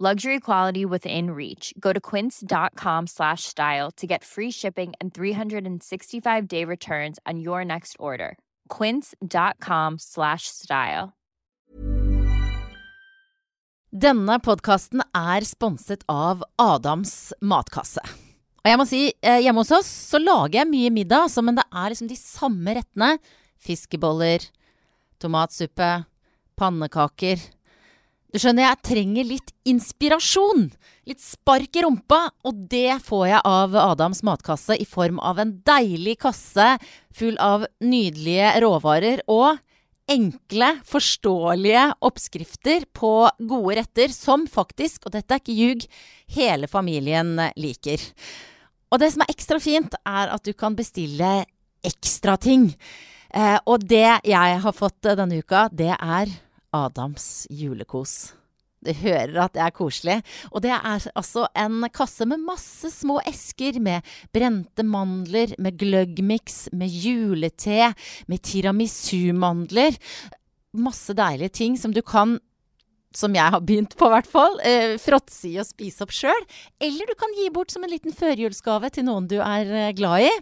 Luxury quality within reach. Go to quince.com slash style to get free shipping and 365-day returns on your next order. quince.com slash style. Denne podkasten er sponset av Adams matkasse. Og jeg må si, eh, hjemme hos oss så lager jeg mye middag, altså, men det er liksom de samme rettene. Fiskeboller, tomatsuppe, pannekaker. Du skjønner, jeg trenger litt inspirasjon. Litt spark i rumpa, og det får jeg av Adams matkasse i form av en deilig kasse full av nydelige råvarer og enkle, forståelige oppskrifter på gode retter som faktisk, og dette er ikke ljug, hele familien liker. Og det som er ekstra fint, er at du kan bestille ekstra ting. Eh, og det jeg har fått denne uka, det er Adams julekos. Du hører at det er koselig. Og det er altså en kasse med masse små esker med brente mandler, med gløggmiks, med julete, med tiramisu-mandler. Masse deilige ting som du kan som jeg har begynt på, i hvert fall. Eh, fråtse i og spise opp sjøl. Eller du kan gi bort som en liten førjulsgave til noen du er eh, glad i.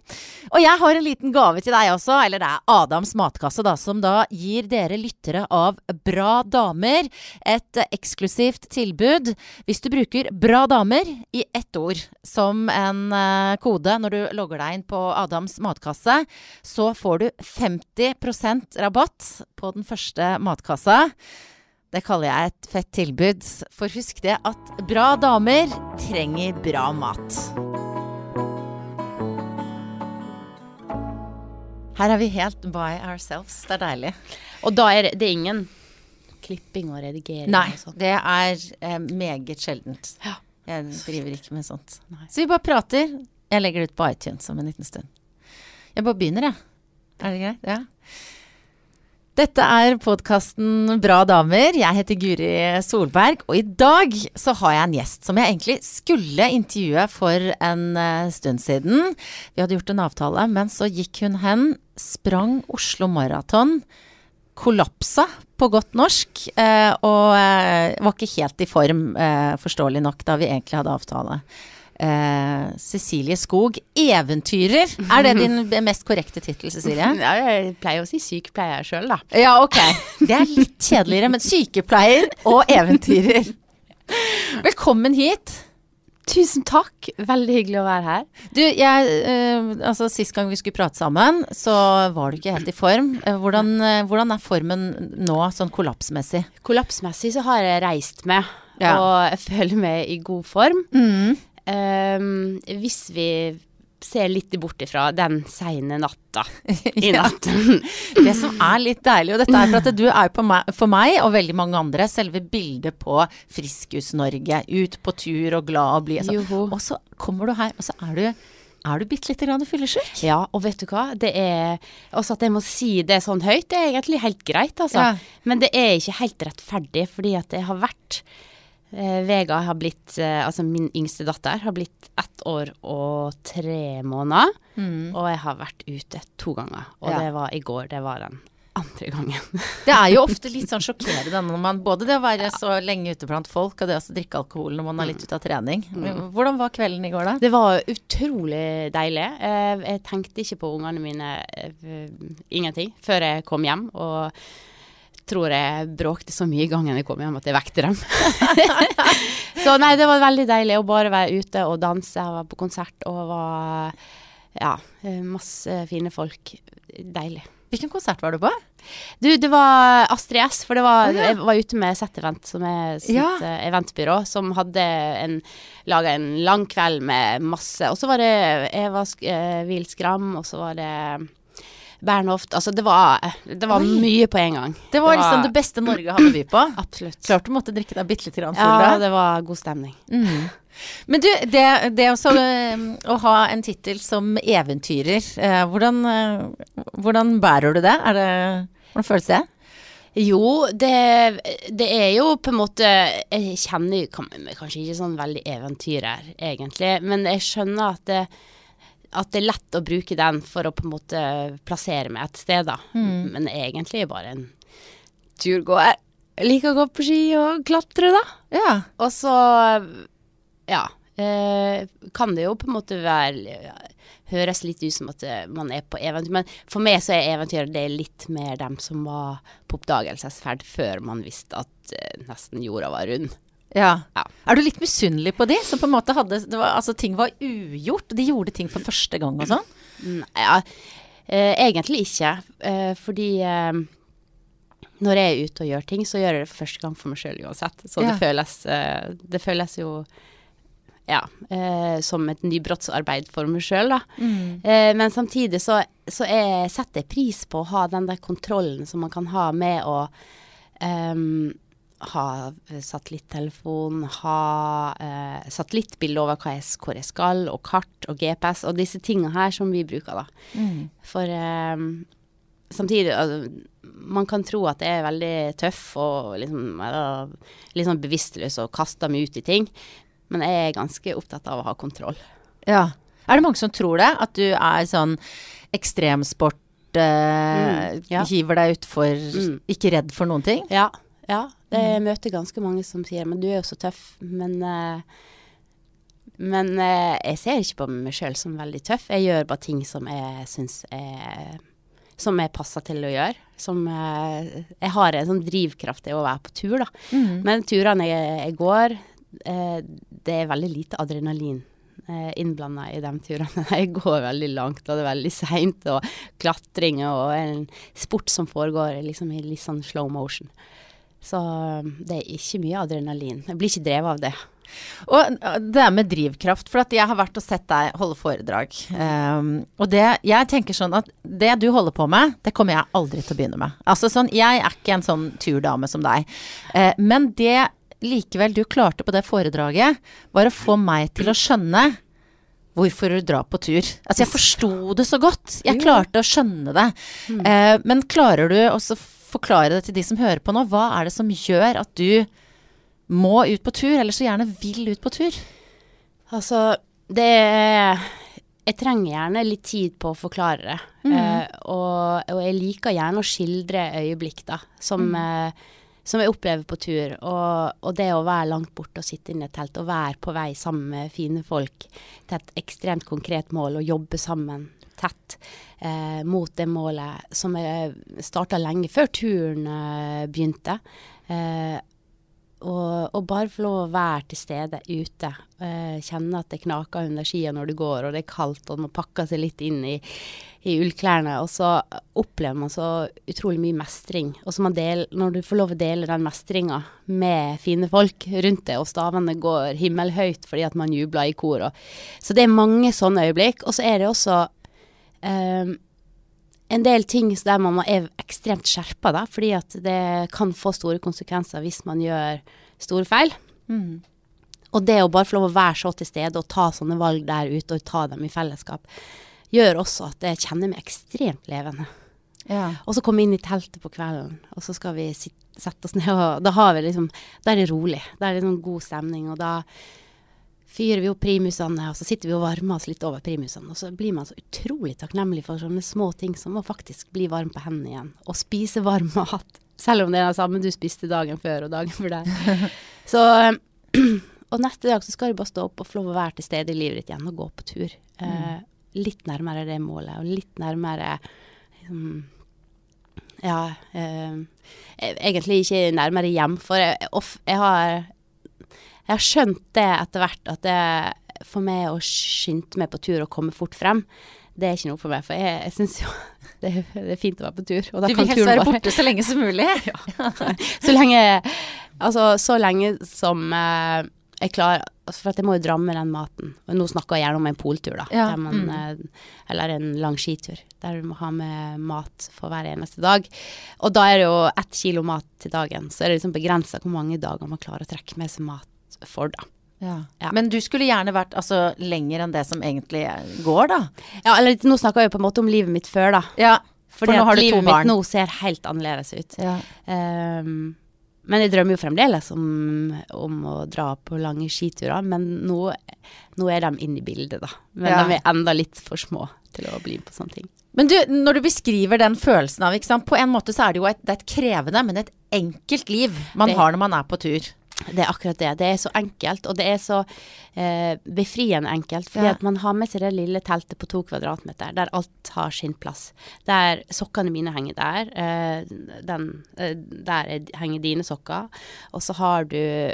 Og jeg har en liten gave til deg også, eller det er Adams matkasse, da, som da gir dere lyttere av Bra damer et eh, eksklusivt tilbud. Hvis du bruker Bra damer i ett ord som en eh, kode når du logger deg inn på Adams matkasse, så får du 50% rabatt på den første matkassa. Det kaller jeg et fett tilbud. For husk det at bra damer trenger bra mat. Her er vi helt by ourselves. Det er deilig. Og da er det, ingen klipping og redigering Nei, og det er eh, meget sjeldent. Ja. Jeg driver ikke med sånt. Nei. Så vi bare prater. Jeg legger det ut på iTunes om en liten stund. Jeg bare begynner, jeg. Er det greit? Ja. Dette er podkasten Bra damer. Jeg heter Guri Solberg, og i dag så har jeg en gjest som jeg egentlig skulle intervjue for en eh, stund siden. Vi hadde gjort en avtale, men så gikk hun hen, sprang Oslo Maraton, kollapsa på godt norsk, eh, og eh, var ikke helt i form, forståelig nok, da vi egentlig hadde avtale. Eh, Cecilie Skog, eventyrer. Er det din mest korrekte tittel, Cecilie? Ja, jeg pleier å si sykepleier sjøl, da. Ja, ok. Det er litt kjedeligere, men sykepleier og eventyrer. Velkommen hit. Tusen takk. Veldig hyggelig å være her. Du, jeg, eh, altså Sist gang vi skulle prate sammen, så var du ikke helt i form. Eh, hvordan, eh, hvordan er formen nå, sånn kollapsmessig? Kollapsmessig så har jeg reist med, Ja. og jeg føler meg i god form. Mm. Ehm, hvis vi ser litt bort ifra den seine natta i natt. Det som er litt deilig, og dette er for at du er på meg, for meg og veldig mange andre selve bildet på Friskus-Norge. Ut på tur og glad og blid. Altså. Og så kommer du her, og så er du, er du bitte lite grann fyllesyk. Ja, og vet du hva? Det er Også at jeg må si det sånn høyt, det er egentlig helt greit, altså. Ja. Men det er ikke helt rettferdig, fordi at jeg har vært eh, Vega har blitt, eh, altså min yngste datter, har blitt ett år og tre måneder. Og jeg har vært ute to ganger. Og Ja. det var i går, det var den andre gangen. Det er jo ofte litt sånn sjokkerende når man både det å være så lenge ute blant folk, og det å drikke alkohol når man er litt ute av trening. Hvordan var kvelden i går, da? Det var utrolig deilig. Eh, Jeg tenkte ikke på ungene mine eh, ingenting før jeg kom hjem. Og tror jeg bråkte så mye i gangen jeg kom hjem at jeg vekte dem. så nei, det var veldig deilig å bare være ute og danse. Jeg var på konsert og var ja, masse fine folk. Deilig. Hvilken konsert var du på? Du, det var Astrid S, for det var, oh, ja. jeg var ute med Sett Event, som er sitt Ja. eh, eventbyrå, som hadde en, laga en lang kveld med masse Og så var det Eva Sk eh, Skram, og så var det Bernhoft. Altså, det var, det var mye på en gang. Det var liksom det beste Norge hadde å by på. Absolutt. Klart du måtte drikke deg bitte litt grann full Ja, det var god stemning. Mm. Men du, det, det også, eh, å ha en tittel som eventyrer, eh, hvordan, eh, hvordan bærer du det? Det hvordan føles det? Jo, det, det er jo på en måte Jeg kjenner kanskje ikke sånn veldig eventyrer, egentlig, men jeg skjønner at det, at det er lett å bruke den for å på en måte plassere meg et sted, da. Men egentlig bare en turgåer. Jeg liker å gå på ski og klatre, da. Ja. Og så, ja, eh, kan det jo på en måte være Høres litt ut som at man er på eventyr, men for meg så er eventyr det litt mer dem som var på oppdagelsesferd før man visste at eh, nesten jorda var rund. Ja. Ja. Er du litt misunnelig på de som på en måte hadde det var, Altså, ting var ugjort, de gjorde ting for første gang og sånn? Ja, eh, egentlig ikke, eh, fordi eh, når jeg er ute og gjør ting, så gjør jeg det for første gang for meg sjøl uansett. Så Ja. det, føles, eh, det føles jo ja, eh, som et nybrottsarbeid for meg sjøl, da. Eh, men samtidig så, så jeg setter jeg pris på å ha den der kontrollen som man kan ha med å ehm, ha satellittelefon, ha eh, satellittbilde over hva jeg, hvor jeg skal, og kart og GPS og disse tingene her som vi bruker, da. For eh, samtidig altså, Man kan tro at jeg er veldig tøff og liksom, liksom bevisstløs og kaster meg ut i ting, men jeg er ganske opptatt av å ha kontroll. Ja. Er det mange som tror det? At du er sånn ekstremsport, eh, Mm, ja. hiver deg utfor, Mm. ikke redd for noen ting? Ja, ja. Jeg møter ganske mange som sier 'men du er jo så tøff', men eh, Men eh, jeg ser ikke på meg sjøl som veldig tøff. Jeg gjør bare ting som jeg syns er Som jeg passer til å gjøre. Som eh, Jeg har en sånn drivkraft i å være på tur, da. Men turene jeg, jeg går, eh, det er veldig lite adrenalin eh, innblanda i de turene. Jeg går veldig langt, og det er veldig seint, og klatring og en sport som foregår liksom i litt sånn slow motion. Så um, det er ikke mye adrenalin. Jeg blir ikke drevet av det. Og uh, det er med drivkraft, for at jeg har vært og sett deg holde foredrag. Um, og det, jeg tenker sånn at det du holder på med, det kommer jeg aldri til å begynne med. Altså sånn, jeg er ikke en sånn turdame som deg. Uh, men det likevel du klarte på det foredraget, var å få meg til å skjønne hvorfor du drar på tur. Altså jeg forsto det så godt. Jeg klarte å skjønne det. Uh, men klarer du også forklare det til de som hører på nå? Hva er det som gjør at du må ut på tur, eller så gjerne vil ut på tur? Altså, det er Jeg trenger gjerne litt tid på å forklare det. Eh, og, og jeg liker gjerne å skildre øyeblikk, da, som, eh, som jeg opplever på tur. Og, og det å være langt borte og sitte inne i et telt og være på vei sammen med fine folk til et ekstremt konkret mål og jobbe sammen tett eh, mot det målet som jeg starta lenge før turen eh, begynte. Eh, og, og bare få lov å være til stede ute. Eh, kjenne at det knaker under skia når du går, og det er kaldt, og man pakker seg litt inn i, i ullklærne. Og så opplever man så utrolig mye mestring. Og så når du får lov å dele den mestringa med fine folk rundt deg, og stavene går himmelhøyt fordi at man jubler i kor. Og, så det er mange sånne øyeblikk. Og så er det også eh, en del ting der man er ekstremt skjerpa, da, fordi at det kan få store konsekvenser hvis man gjør store feil. Og det å bare få lov å være så til stede og ta sånne valg der ute, og ta dem i fellesskap, gjør også at jeg kjenner meg ekstremt levende. Ja. Og så komme inn i teltet på kvelden, og så skal vi sitte, sette oss ned, og da har vi liksom Da er det rolig. Da er det liksom god stemning, og da fyrer vi opp primusene, og så sitter vi og varmer oss litt over primusene. Og så blir man så utrolig takknemlig for sånne små ting som å faktisk bli varm på hendene igjen. Og spise varm mat. Selv om det er det samme du spiste dagen før og dagen før der. Så Og neste dag så skal du bare stå opp og få lov å være til stede i livet ditt igjen og gå på tur. Eh, litt nærmere det målet, og litt nærmere liksom, Ja eh, Egentlig ikke nærmere hjem, for jeg, off, jeg har jeg har skjønt det etter hvert, at det, for meg å skynde meg på tur og komme fort frem, det er ikke noe for meg. For jeg, jeg syns jo det det er, fint å være på tur. du vil helst være borte så lenge som mulig? ja. Så lenge Altså så lenge som eh, jeg klarer altså For at jeg må jo dra med den maten. Og nå snakker jeg gjerne om en poltur, da. Ja. Man, mm. eh, eller en lang skitur. Der du må ha med mat for hver eneste dag. Og da er det jo ett kilo mat til dagen. Så er det liksom begrensa hvor mange dager man klarer å trekke med seg mat for, da. Ja. Ja. Men du skulle gjerne vært altså, lenger enn det som egentlig går, da? Ja, eller nå snakker jeg jo på en måte om livet mitt før, da. Ja, for nå har du to livet barn. mitt nå ser helt annerledes ut. Ja. Um, men jeg drømmer jo fremdeles om, om å dra på lange skiturer. Men nå, nå er de inne i bildet, da. Men de er enda litt for små til å bli med på sånne ting. Men du, når du beskriver den følelsen av, på en måte så er det jo et, det er et krevende, men et enkelt liv man Det- har når man er på tur. Det er akkurat det. Det er så enkelt, og det er så eh, befriende enkelt. Fordi Ja. at man har med seg det lille teltet på to kvadratmeter, der alt har sin plass. Der sokkene mine henger der. Eh, den, eh, der er, henger dine sokker. Og så har du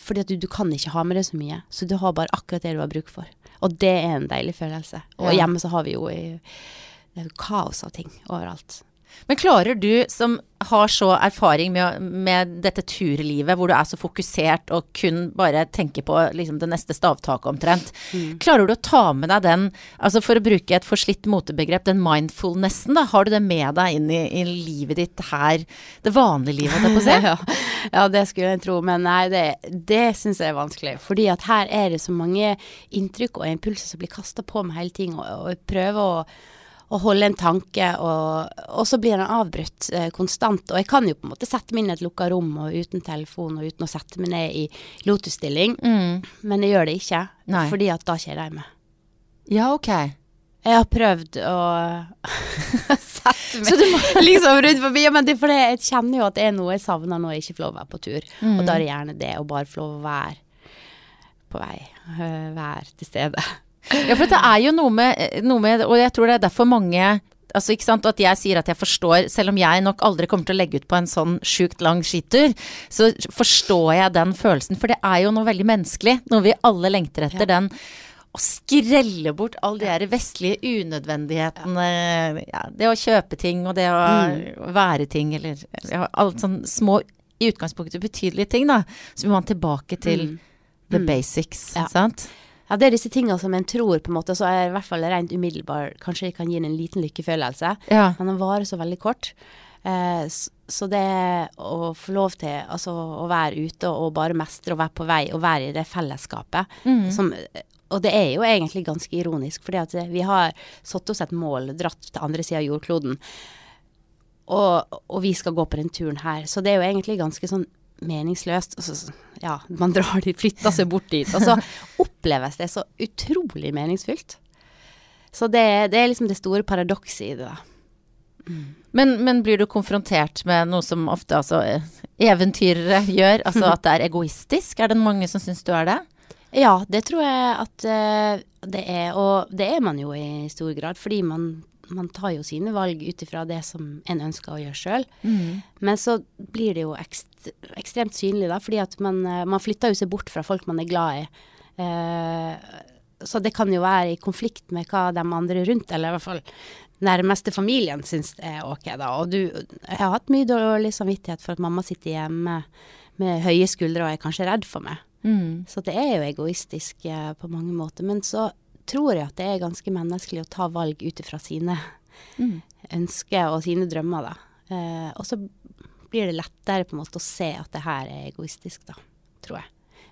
Fordi at du, du kan ikke ha med deg så mye, så du har bare akkurat det du har bruk for. Og det er en deilig følelse. Og Ja. hjemme så har vi jo i, det er jo kaos av ting overalt. Men klarer du, som har så erfaring med, med dette turlivet, hvor du er så fokusert og kun bare tenker på liksom, det neste stavtaket omtrent, klarer du å ta med deg den, altså for å bruke et forslitt motebegrep, den mindfulnessen, da? Har du det med deg inn i, i livet ditt her, det vanlige livet, holdt jeg på å si? ja, ja, det skulle jeg tro, men nei, det, det syns jeg er vanskelig. Fordi at her er det så mange inntrykk og impulser som blir kasta på meg hele tiden, og, og prøver å, å holde en tanke, og, og så blir den avbrutt eh, konstant. Og jeg kan jo på en måte sette meg inn i et lukka rom og uten telefon og uten å sette meg ned i lotusstilling, Mm. men jeg gjør det ikke, Nei. fordi at da kjeder jeg meg. Ja, ok. Jeg har prøvd å sette meg Så du må liksom rundt forbi. Ja, men det er fordi jeg kjenner jo at det er noe jeg savner når jeg ikke får lov å være på tur. Og da er det gjerne det å bare få lov å være på vei. øh, Være til stede. Ja, for det er jo noe med, noe med Og jeg tror det er derfor mange Altså, ikke sant, At jeg sier at jeg forstår, selv om jeg nok aldri kommer til å legge ut på en sånn sjukt lang skitur, så forstår jeg den følelsen. For det er jo noe veldig menneskelig. Noe vi alle lengter etter. Ja. Den å skrelle bort alle de her vestlige unødvendighetene. Ja, det å kjøpe ting, og det å Mm. være ting, eller ja, alt sånn små i utgangspunktet betydelige ting, da. Så må man tilbake til the basics, Ja. sant? Ja, det er disse tingene som en tror på en måte, så er i hvert fall rent umiddelbar Kanskje jeg kan gi en liten lykkefølelse, Ja. men den varer så veldig kort. Eh, så det å få lov til altså, å være ute og bare mestre og være på vei og være i det fellesskapet som og det er jo egentlig ganske ironisk, fordi at vi har satt oss et mål, dratt til andre sida av jordkloden, og, og vi skal gå på den turen her. Så det er jo egentlig ganske sånn meningsløst. Altså, ja, man drar dit, flytter seg bort dit, og så oppleves det så utrolig meningsfylt. Så det, det er liksom det store paradokset i det, da. Men, men blir du konfrontert med noe som ofte altså, eventyrere gjør? Altså at det er egoistisk? Er det mange som syns du er det? Ja, det tror jeg at uh, det er, og det er man jo i stor grad, fordi man, man tar jo sine valg ut ifra det som en ønsker å gjøre sjøl. Men så blir det jo ekst, ekstremt synlig, da, fordi at man, eh, man flytter jo seg bort fra folk man er glad i. Eh, så det kan jo være i konflikt med hva de andre rundt, eller i hvert fall nærmeste familien syns er ok, da. Og du Jeg har hatt mye dårlig samvittighet for at mamma sitter hjemme med høye skuldre og er kanskje redd for meg. Så det er jo egoistisk eh, på mange måter. Men så tror jeg at det er ganske menneskelig å ta valg ut ifra sine ønsker og sine drømmer, da. Eh, og så blir det lettere på en måte å se at det her er egoistisk, da. Tror jeg.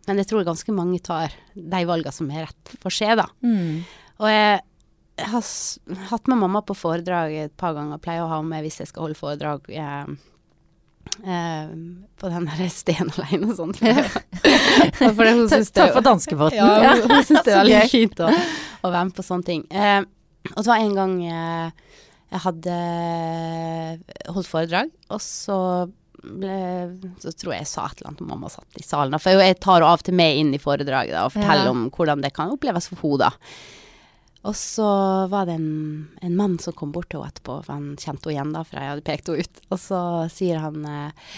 Men jeg tror ganske mange tar de valgene som er rett for seg, da. Og jeg har hatt med mamma på foredrag et par ganger. Pleier å ha med hvis jeg skal holde foredrag. eh, eh, på den der Sten alene og sånn. For det, hun synes det, Ta danskebåten. ja, hun, hun syns det er litt veldig fint å, å være med på sånne ting. Uh, og det var en gang uh, jeg hadde holdt foredrag, og så ble, så tror jeg jeg sa et eller annet om mamma satt i salen. For jeg tar av og til med inn i foredraget da, og forteller Ja. om hvordan det kan oppleves for henne. Og så var det en, en mann som kom bort til henne etterpå, for han kjente henne igjen da, for jeg hadde pekt henne ut. Og så sier han eh,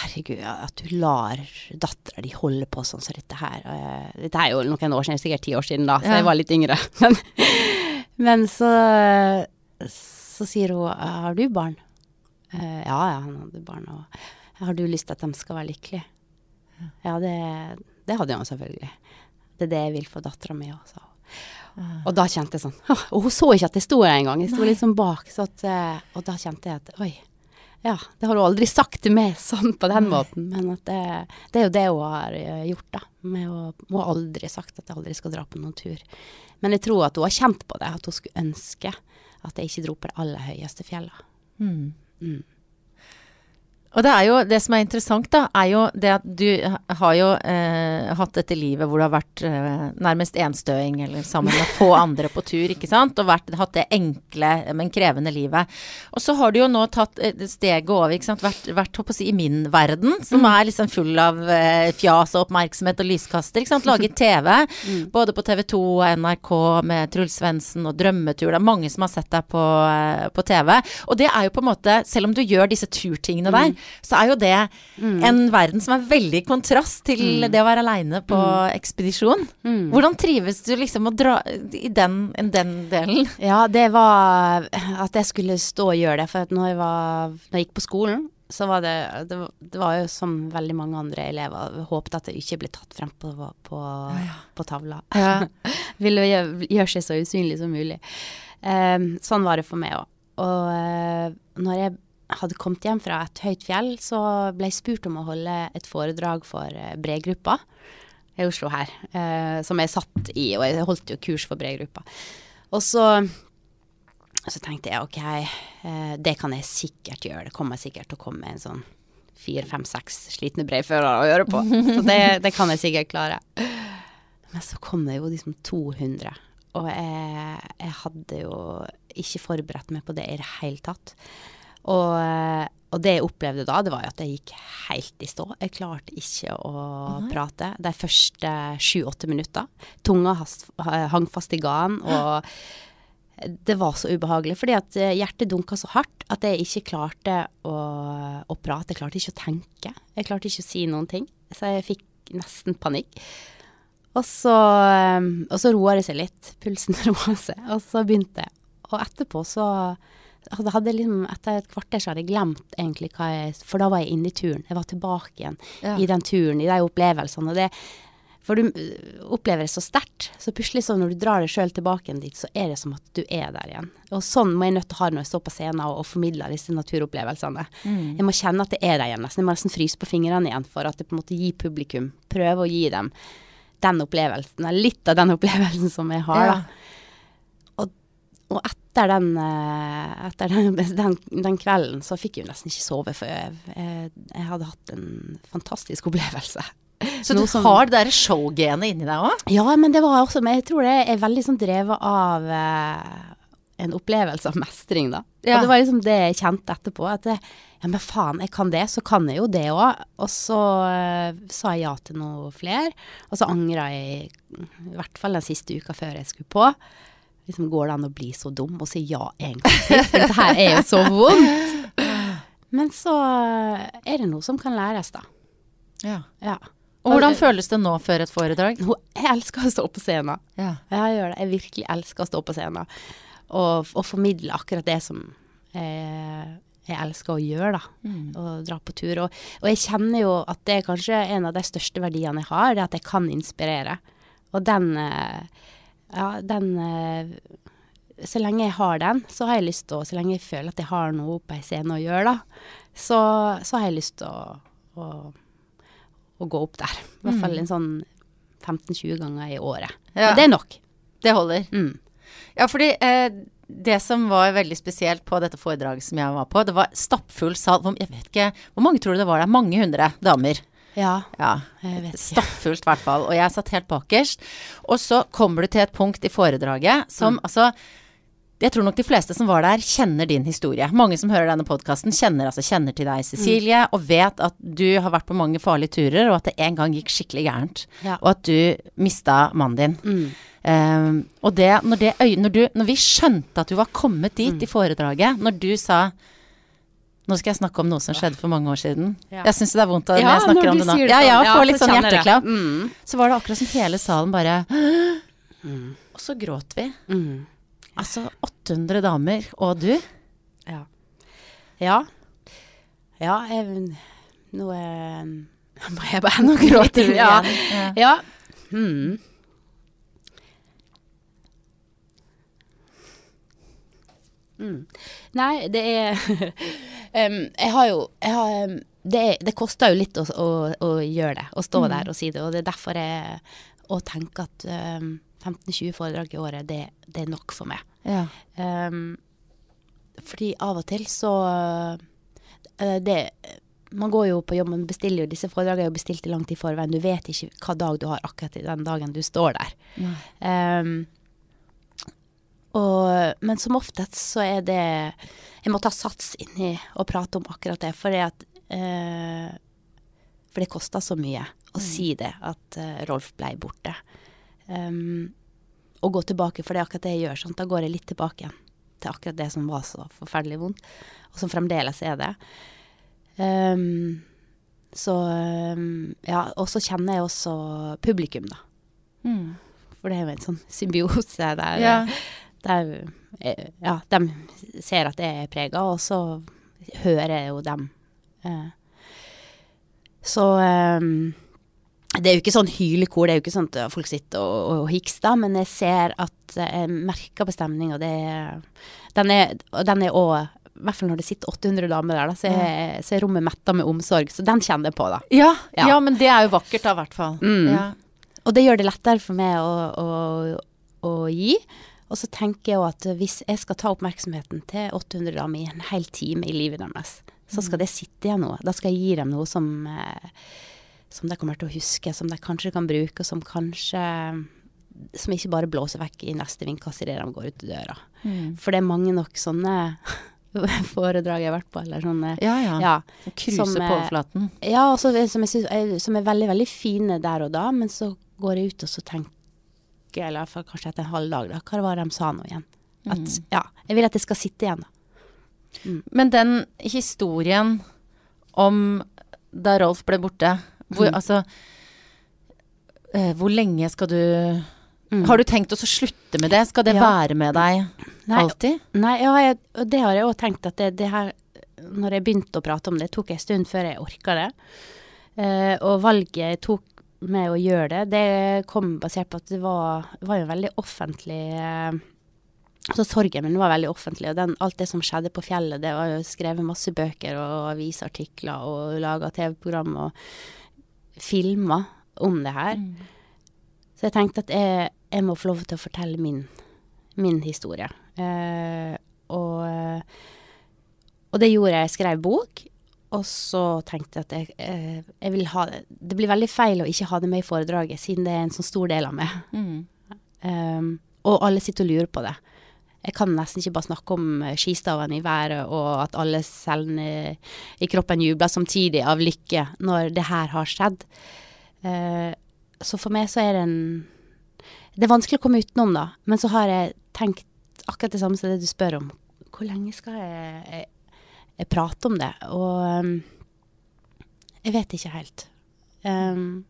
Herregud, at du lar dattera di holde på sånn som dette her. Eh, Dette er jo noen år siden, sikkert ti år siden da, så jeg var litt yngre. Men, men så, så sier hun Har du barn? Eh, ja, ja, han hadde barn. Og har du lyst til at de skal være lykkelige? Ja, det, det hadde han selvfølgelig. Det er det jeg vil for dattera mi òg, sa hun. Og da kjente jeg sånn Og hun så ikke at jeg sto her engang. Jeg sto litt sånn bak. Så at, eh, og da kjente jeg at oi. Ja, det har hun aldri sagt til meg sånn på den måten, men det, det er jo det hun har eh, gjort, da. Med å, hun har aldri sagt at jeg aldri skal dra på noen tur. Men jeg tror at hun har kjent på det, at hun skulle ønske at jeg ikke dro på det aller høyeste fjellet. Mm. Mm. Og det er jo, det som er interessant, da, er jo det at du har jo eh, hatt dette livet hvor du har vært eh, nærmest enstøing, eller sammen med få andre på tur, ikke sant, og vært, hatt det enkle, men krevende livet. Og så har du jo nå tatt eh, steget over, ikke sant, vært, vært håper å si, i min verden, som er liksom full av eh, fjas og oppmerksomhet og lyskaster, ikke sant, laget TV, både på TV 2 og NRK med Truls Svendsen og Drømmetur, det er mange som har sett deg på, eh, på TV, og det er jo på en måte, selv om du gjør disse turtingene der, så er jo det en verden som er veldig i kontrast til det å være aleine på ekspedisjon. Hvordan trives du liksom å dra i den, den delen? Ja, det var at jeg skulle stå og gjøre det. For at når jeg, var, når jeg gikk på skolen, så var det, det var- Det var jo som veldig mange andre elever håpet at det ikke ble tatt frem på, på, på tavla. Ja. Ville gjøre, gjør seg så usynlig som mulig. Um, sånn var det for meg òg. Og uh, når jeg hadde kommet hjem fra et høyt fjell, så ble jeg spurt om å holde et foredrag for eh, bredgruppa i Oslo her, eh, som jeg satt i, og jeg holdt jo kurs for bredgruppa. Og så, så tenkte jeg ok, eh, det kan jeg sikkert gjøre. Det kommer sikkert til å komme en sånn fire, fem, seks slitne breiførere å gjøre på. Så det, det kan jeg sikkert klare. Men så kom det jo liksom 200, og jeg, jeg hadde jo ikke forberedt meg på det i det hele tatt. Og, eh, og det jeg opplevde da, det var jo at jeg gikk helt i stå. Jeg klarte ikke å prate de første sju-åtte minutter. Tunga hast, hang fast i ganen, og det var så ubehagelig. Fordi at eh, hjertet dunka så hardt at jeg ikke klarte å, å prate. Jeg klarte ikke å tenke. Jeg klarte ikke å si noen ting. Så jeg fikk nesten panikk. Og så, eh, og så roa det seg litt. Pulsen roa seg. Og så begynte jeg. Og etterpå så hadde hadde liksom, Etter et kvarter så hadde jeg glemt egentlig hva jeg For da var jeg inne i turen. Jeg var tilbake igjen Ja. i den turen, i de opplevelsene. Og det, for du øh, opplever det så sterkt. Så plutselig så når du drar deg sjøl tilbake igjen dit, så er det som at du er der igjen. Og sånn må jeg nødt til å ha det når jeg står på scenen og, og formidler disse naturopplevelsene. Jeg må kjenne at det er der igjen. Nesten. Jeg må nesten fryse på fingrene igjen for at det på en måte gir publikum Prøve å gi dem den opplevelsen, eller litt av den opplevelsen som jeg har, Ja. da. Og, etter, den, eh, etter den, den, den kvelden så fikk jeg jo nesten ikke sove, for jeg, jeg, jeg hadde hatt en fantastisk opplevelse. Så du som- har det derre showgenet inni deg òg? Ja, men det var også Men jeg tror det er veldig sånn drevet av eh, en opplevelse av mestring, da. Ja. Og det var liksom det jeg kjente etterpå. At det, ja, men faen, jeg kan det, så kan jeg jo det òg. Og så eh, sa jeg ja til noe flere. Og så angra jeg i hvert fall den siste uka før jeg skulle på. Liksom Går det an å bli så dum og si ja? For dette her er jo så vondt. Men så er det noe som kan læres, da. Ja. Ja. Og hvordan føles det nå før et foredrag? Jeg elsker å stå på scenen. Ja. Jeg gjør det. Jeg virkelig elsker å stå på scenen. Og, og formidle akkurat det som eh, jeg elsker å gjøre, da. Å dra på tur. Og, og jeg kjenner jo at det er kanskje en av de største verdiene jeg har, det at jeg kan inspirere. Og den eh, Ja, den eh, Så lenge jeg har den, så har jeg lyst til å Så lenge jeg føler at jeg har noe på ei scene å gjøre, da, så, så har jeg lyst til å, å, å gå opp der. I hvert fall en sånn 15-20 ganger i året. Ja. Men det er nok. Det holder. Mm. Ja, fordi eh, det som var veldig spesielt på dette foredraget som jeg var på, det var stappfull sal. Jeg vet ikke, hvor mange tror du det var der? Mange hundre damer. Ja. Ja. Jeg vet ikke. Stappfullt, i hvert fall. Og jeg satt helt bakerst. Og så kommer du til et punkt i foredraget som altså jeg tror nok de fleste som var der, kjenner din historie. Mange som hører denne podkasten, kjenner, altså, kjenner til deg, Cecilie, og vet at du har vært på mange farlige turer, og at det en gang gikk skikkelig gærent. Ja. Og at du mista mannen din. Um, og det, når, det når, du, når vi skjønte at du var kommet dit i foredraget, når du sa Nå skal jeg snakke om noe som skjedde for mange år siden. Ja. Jeg syns det er vondt når Ja, jeg snakker når om det nå. det Ja, ja, sånn. Får litt sånn hjerteklapp. Mm. Så var det akkurat som hele salen bare Mm. Og så gråt vi. Mm. Altså 800 damer, og du. Ja. Ja. Ja, jeg, nå må jeg bare Nå gråter du ja. igjen. Ja. Ja. Mm. Mm. Nei, det er um, Jeg har jo jeg har, um, det, det koster jo litt å, å, å gjøre det, å stå der og si det. Og det er derfor jeg òg tenker at um, 15-20 foredrag i året, det, det er nok for meg. Ja. Fordi av og til så uh, det, Man går jo på jobb, man bestiller jo disse foredragene er jo bestilt i lang tid i forveien. Du vet ikke hva dag du har akkurat i den dagen du står der. Um, og, men som oftest så er det Jeg må ta sats inni og prate om akkurat det, fordi at eh, For det koster så mye å si det, at eh, Rolf blei borte. Um, og gå tilbake, for det er akkurat det jeg gjør. Sånn, Da går jeg litt tilbake igjen til akkurat det som var så forferdelig vondt, og som fremdeles er det. Um, så um, Ja, og så kjenner jeg også publikum, da. Mm. For det er jo en sånn symbiose der, Ja. Der eh, Ja, de ser at jeg er prega, og så hører jeg jo dem. Eh, så eh, det er jo ikke sånn hylekor, det er jo ikke sånn at folk sitter og, og hikster, men jeg ser at jeg merker på stemninga. Den er og den er òg I hvert fall når det sitter 800 damer der, da, så er, så er rommet metta med omsorg. Så den kjenner jeg på, da. Ja, Ja. ja, men det er jo vakkert da, i hvert fall. Mm. Ja. Og det gjør det lettere for meg å, å, å gi. Og så tenker jeg at hvis jeg skal ta oppmerksomheten til 800 damer i en hel time i livet deres, så skal det sitte igjen noe. Da skal jeg gi dem noe som, eh, som de kommer til å huske, som de kanskje kan bruke, og som kanskje Som ikke bare blåser vekk i neste vindkast idet de går ut døra. Mm. For det er mange nok sånne foredrag jeg har vært på, eller sånne ja, ja. ja, Kruse som, på eh, overflaten. ja, også, som, jeg synes, som er veldig, veldig fine der og da, men så går jeg ut og så tenker jeg, eller i kanskje etter en halv dag, da, hva var det de sa nå igjen? At, Mm. ja, jeg vil at det skal sitte igjen, da. Men den historien om da Rolf ble borte, hvor Mm. altså eh, Hvor lenge skal du Mm. Har du tenkt å slutte med det? Skal det Ja. være med deg Nei, alltid? Nei, ja, jeg, og det har jeg òg tenkt at det, det her Når jeg begynte å prate om det, tok en stund før jeg orka det. Eh, og valget jeg tok med å gjøre det, det kom basert på at det var, var jo veldig offentlig eh, Altså sorgen min var veldig offentlig, og den, alt det som skjedde på fjellet, det var jo skrevet masse bøker og avisartikler og laga TV-program og filmer om det her. Så jeg tenkte at jeg, jeg må få lov til å fortelle min, min historie. Eh, og, og det gjorde jeg. Jeg skrev bok. Og så tenkte jeg at jeg, eh, jeg vil ha det Det blir veldig feil å ikke ha det med i foredraget, siden det er en så stor del av meg. Mm. Um, og alle sitter og lurer på det. Jeg kan nesten ikke bare snakke om eh, skistavene i været og at alle cellene i kroppen jubler samtidig av lykke når det her har skjedd. Uh, så for meg så er det en Det er vanskelig å komme utenom, da. Men så har jeg tenkt akkurat det samme som det du spør om. Hvor lenge skal jeg prate om det? Og um, jeg vet ikke helt. Um,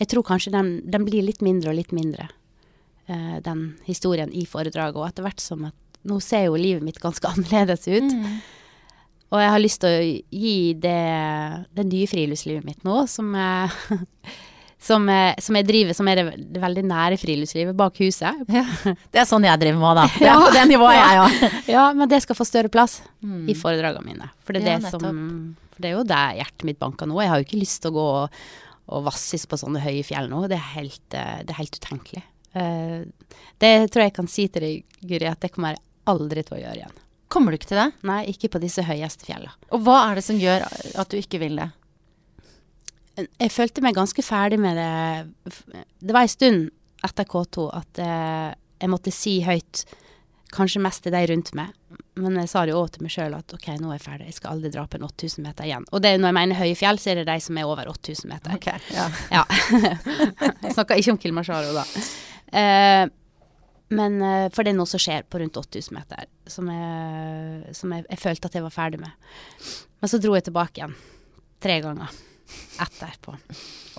jeg tror kanskje den, den blir litt mindre og litt mindre uh, den historien i foredraget. Og etter hvert som at Nå ser jo livet mitt ganske annerledes ut. Mm. Og jeg har lyst til å gi det, det nye friluftslivet mitt nå, som jeg, som, som jeg driver, som er det, veldig nære friluftslivet bak huset. Ja. Det er sånn jeg driver med òg, da. Det er Ja. på det nivået jeg òg. Ja, men det skal få større plass Mm. i foredragene mine. For det er, Ja, det, som, for det er jo der hjertet mitt banker nå. Jeg har jo ikke lyst til å gå og, og vasses på sånne høye fjell nå. Det er helt, eh, det er helt utenkelig. Eh, det tror jeg jeg kan si til deg, Guri, at det kommer jeg aldri til å gjøre igjen. Kommer du ikke til det? Nei, ikke på disse høyeste fjellene. Og hva er det som gjør at du ikke vil det? Jeg følte meg ganske ferdig med det. Det var en stund etter K2 at eh, jeg måtte si høyt, kanskje mest til de rundt meg, men jeg sa det jo òg til meg sjøl at OK, nå er jeg ferdig, jeg skal aldri dra på en 8000 meter igjen. Og det, når jeg mener høye fjell, så er det de som er over 8000 meter. ja. Ja. jeg snakker ikke om Kilimanjaro da. Eh, Men eh, For det er noe som skjer på rundt 8000 meter, som, jeg, som jeg, jeg følte at jeg var ferdig med. Men så dro jeg tilbake igjen. Tre ganger etterpå.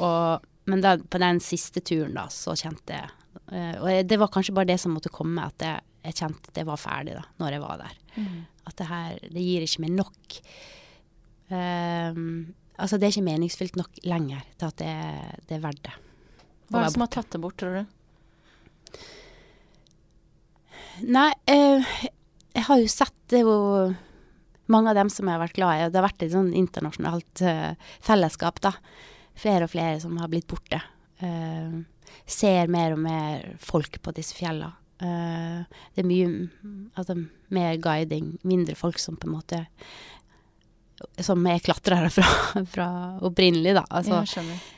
Og, men da, på den siste turen, da, så kjente jeg eh, Og det var kanskje bare det som måtte komme, at jeg, jeg kjente at jeg var ferdig da, når jeg var der. At det her Det gir ikke meg nok Um, Altså, det er ikke meningsfylt nok lenger til at det, det er verdt det. Hva er det som har tatt det bort, tror du? Nei, eh, jeg har jo sett det jo mange av dem som jeg har vært glad i. og Det har vært et sånn internasjonalt uh, fellesskap, da. Flere og flere som har blitt borte. Uh, ser mer og mer folk på disse fjellene. Uh, det er mye altså, mer guiding, mindre folk som på en måte Som er klatrere fra, fra opprinnelig, da. Altså, jeg skjønner.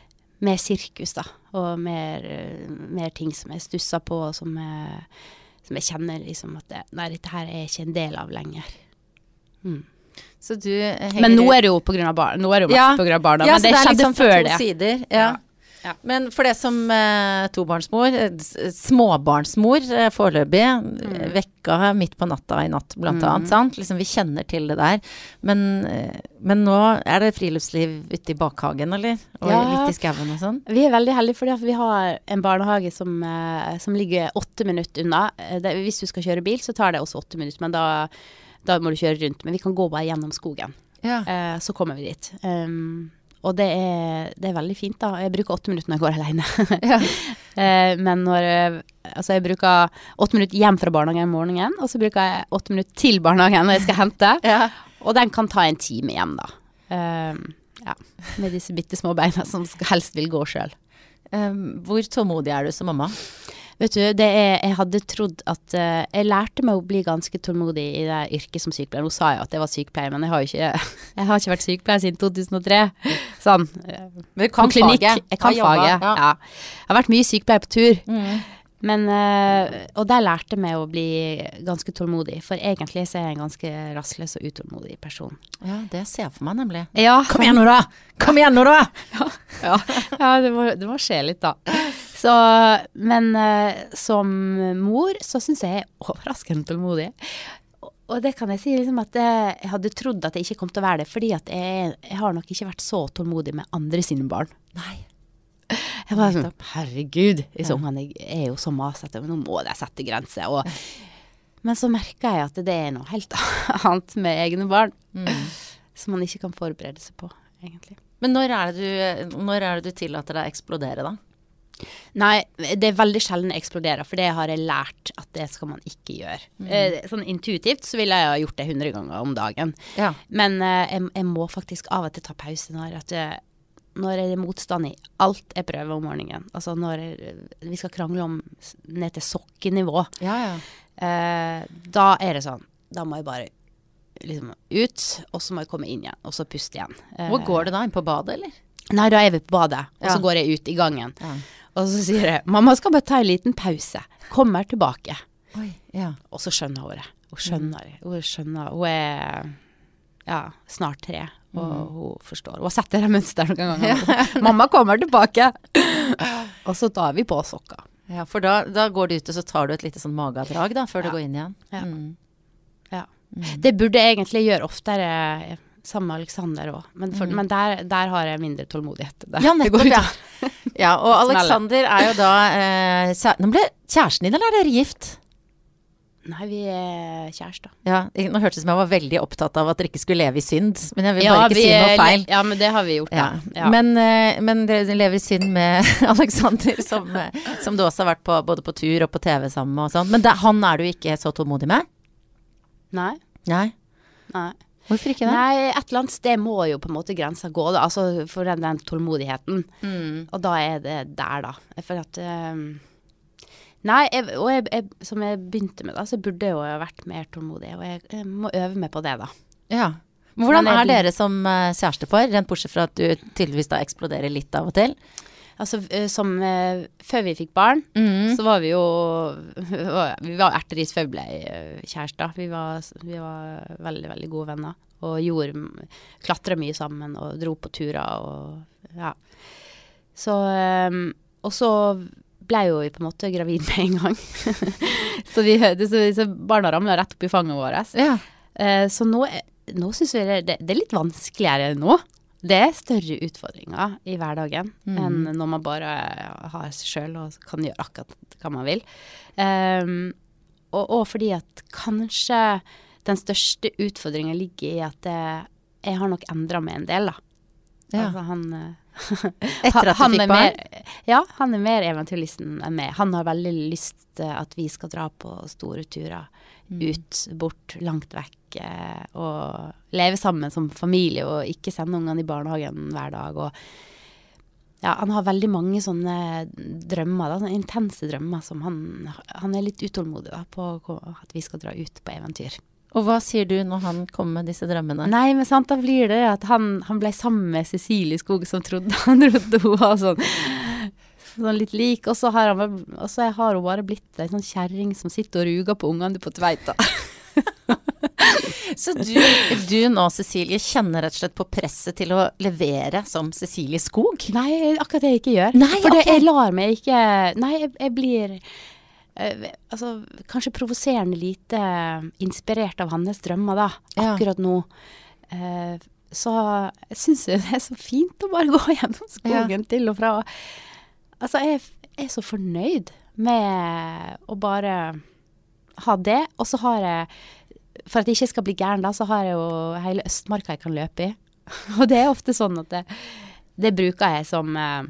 mer sirkus, da. Og mer, mer ting som jeg stusser på, og som jeg, som jeg kjenner liksom at det, Nei, dette her er ikke en del av lenger. Mm. Så du eh, Men nå er det jo av barn. Nå er det jo Ja. på barna. Ja, men det, er skjedde liksom før det. Sider, ja. Ja. Men for det som eh, tobarnsmor, eh, småbarnsmor eh, foreløpig, mm. vekka midt på natta i natt blant Mm. annet, sant? Liksom, vi kjenner til det der. Men, eh, men nå er det friluftsliv ute i bakhagen, eller? Og Ja. litt i skauen og sånn? Vi er veldig heldige fordi at vi har en barnehage som, eh, som ligger åtte minutter unna. Eh, Det, hvis du skal kjøre bil, så tar det også åtte minutter, men da, da må du kjøre rundt. Men vi kan gå bare gjennom skogen. Ja. Eh, så kommer vi dit. Um, og det er, det er veldig fint, da. Jeg bruker åtte minutter når jeg går alene. Ja. Eh, men når eh, Altså, jeg bruker åtte minutter hjem fra barnehagen om morgenen, og så bruker jeg åtte minutter til barnehagen når jeg skal hente. Ja. Og den kan ta en time hjem, da. Um, ja. Med disse bitte små beina som helst vil gå sjøl. Um, hvor tålmodig er du som mamma? Vet du, det er, jeg hadde trodd at uh, Jeg lærte meg å bli ganske tålmodig i det yrket som sykepleier. Nå sa jeg at jeg var sykepleier, men jeg har ikke, jeg har ikke vært sykepleier siden 2003. Sånn. Men du På klinikk. faget. Jeg kan faget. ja. Ja. Jeg har vært mye sykepleier på tur. Mm. Men, eh, og der lærte jeg meg å bli ganske tålmodig. For egentlig så er jeg en ganske rastløs og utålmodig person. Ja, det ser jeg for meg, nemlig. Ja, Kom igjen nå, da! Kom igjen nå, da! ja, ja det, må, det må skje litt, da. Så, men eh, som mor så syns jeg jeg er overraskende tålmodig. Og- det kan jeg si liksom at jeg, hadde trodd at jeg ikke kom til å være det, fordi at jeg, jeg har nok ikke vært så tålmodig med andre sine barn. Nei. Jeg var sånn, herregud, disse ungene er jo så masete, men nå må de sette grenser. Og, men så merka jeg at det er noe helt annet med egne barn, som man ikke kan forberede seg på, egentlig. Men når er, det du, er det du tillater deg å eksplodere, da? Nei, det er veldig sjelden jeg eksploderer, for det har jeg lært at det skal man ikke gjøre. Eh, sånn intuitivt så ville jeg ha gjort det 100 ganger om dagen. Ja. Men eh, jeg, jeg må faktisk av og til ta pause når, at, eh, når det er motstand i alt jeg prøver om morgenen. Altså når jeg, vi skal krangle om ned til sokkenivå. Ja, ja. Eh, da er det sånn. Da må jeg bare liksom ut, og så må jeg komme inn igjen, og så puste igjen. Hvor går det da? Inn på badet, eller? Nei, da er vi på badet, og så går jeg ut i gangen. Ja. Og så sier jeg 'mamma skal bare ta en liten pause'. Kommer tilbake. Oi, ja. Og så skjønner hun det. Hun skjønner det. Hun skjønner Hun er ja, snart tre, og hun forstår. Hun har sett det mønsteret noen ganger. 'Mamma kommer tilbake'. og så tar vi på sokka. ja for da, da går du ut, og så tar du et lite sånn magedrag da, før Ja. du går inn igjen. Ja. Mm. Ja. Det burde jeg egentlig gjøre oftere sammen med Aleksander òg, men, for, men der, der har jeg mindre tålmodighet. Der. Ja, nettopp, ja. Ja. Og. Alexander er jo da eh, Nå ble kjæresten din, eller er dere gift? Nei, vi er kjærester. Ja, Nå hørtes det ut som jeg var veldig opptatt av at dere ikke skulle leve i synd, men jeg vil bare ikke si noe feil. Ja, men det har vi gjort, Ja. Ja. Men, eh, men dere lever i synd med Alexander, som, eh, som du også har vært på, både på tur og på TV sammen med og sånn. Men det, han er du ikke så tålmodig med? Nei. Nei. Nei. Hvorfor ikke det? Nei, et eller annet sted må jo på en måte grensa gå, da. Altså for den, den tålmodigheten. Mm. Og da er det der, da. For at um, Nei, jeg, og jeg, jeg, som jeg begynte med, da, så burde jeg jo vært mer tålmodig. Og jeg, jeg må øve meg på det, da. Ja. Men Hvordan er dere som eh, kjærestepar, rent bortsett fra at du tydeligvis da eksploderer litt av og til? Altså eh, som eh, Før vi fikk barn, Mm. så var vi jo Vi var erteris før Vi, var- vi var veldig, veldig gode venner. Og gjorde Klatra mye sammen og dro på turer og ja. Så ehm, Og så ble jo på en måte gravid med en gang. så vi, så, barna ramla rett opp i fanget vårt. Ja. Eh, så nå, nå syns vi det, det, det er litt vanskeligere nå. Det er større utfordringer i hverdagen enn når man bare har seg sjøl og kan gjøre akkurat hva man vil. Um, og, og fordi at kanskje den største utfordringa ligger i at eh, jeg har nok endra meg en del, da. Ja. Altså han eh, Etter at du han fikk barn? Mer, ja, han er mer eventyrlysten enn meg. Han har veldig lyst eh, at vi skal dra på store turer. Mm. Ut, bort, langt vekk. eh, Og leve sammen som familie og ikke sende ungene i barnehagen hver dag. Og ja, han har veldig mange sånne drømmer, da, sånne intense drømmer som han Han er litt utålmodig da, på at vi skal dra ut på eventyr. Og hva sier du når han kommer med disse drømmene? Nei, men sant, da blir det at han, han ble sammen med Cecilie Skog, som trodde han trodde hun var sånn, sånn litt lik. Og så har, han, og så har hun bare blitt ei sånn kjerring som sitter og ruger på ungene på Tveita. Så du, du nå, Cecilie, kjenner rett og slett på presset til å levere som Cecilie Skog? Nei, akkurat det jeg ikke gjør. Nei, For det, jeg lar meg ikke Nei, jeg, jeg blir altså, kanskje provoserende lite inspirert av hans drømmer, da. Akkurat nå. Eh, så jeg syns det er så fint å bare gå gjennom skogen til og fra. Altså, jeg er så fornøyd med å bare ha det. Og så har jeg, for at jeg ikke skal bli gæren da, så har jeg jo hele Østmarka jeg kan løpe i. Og det er ofte sånn at det, det bruker jeg som eh,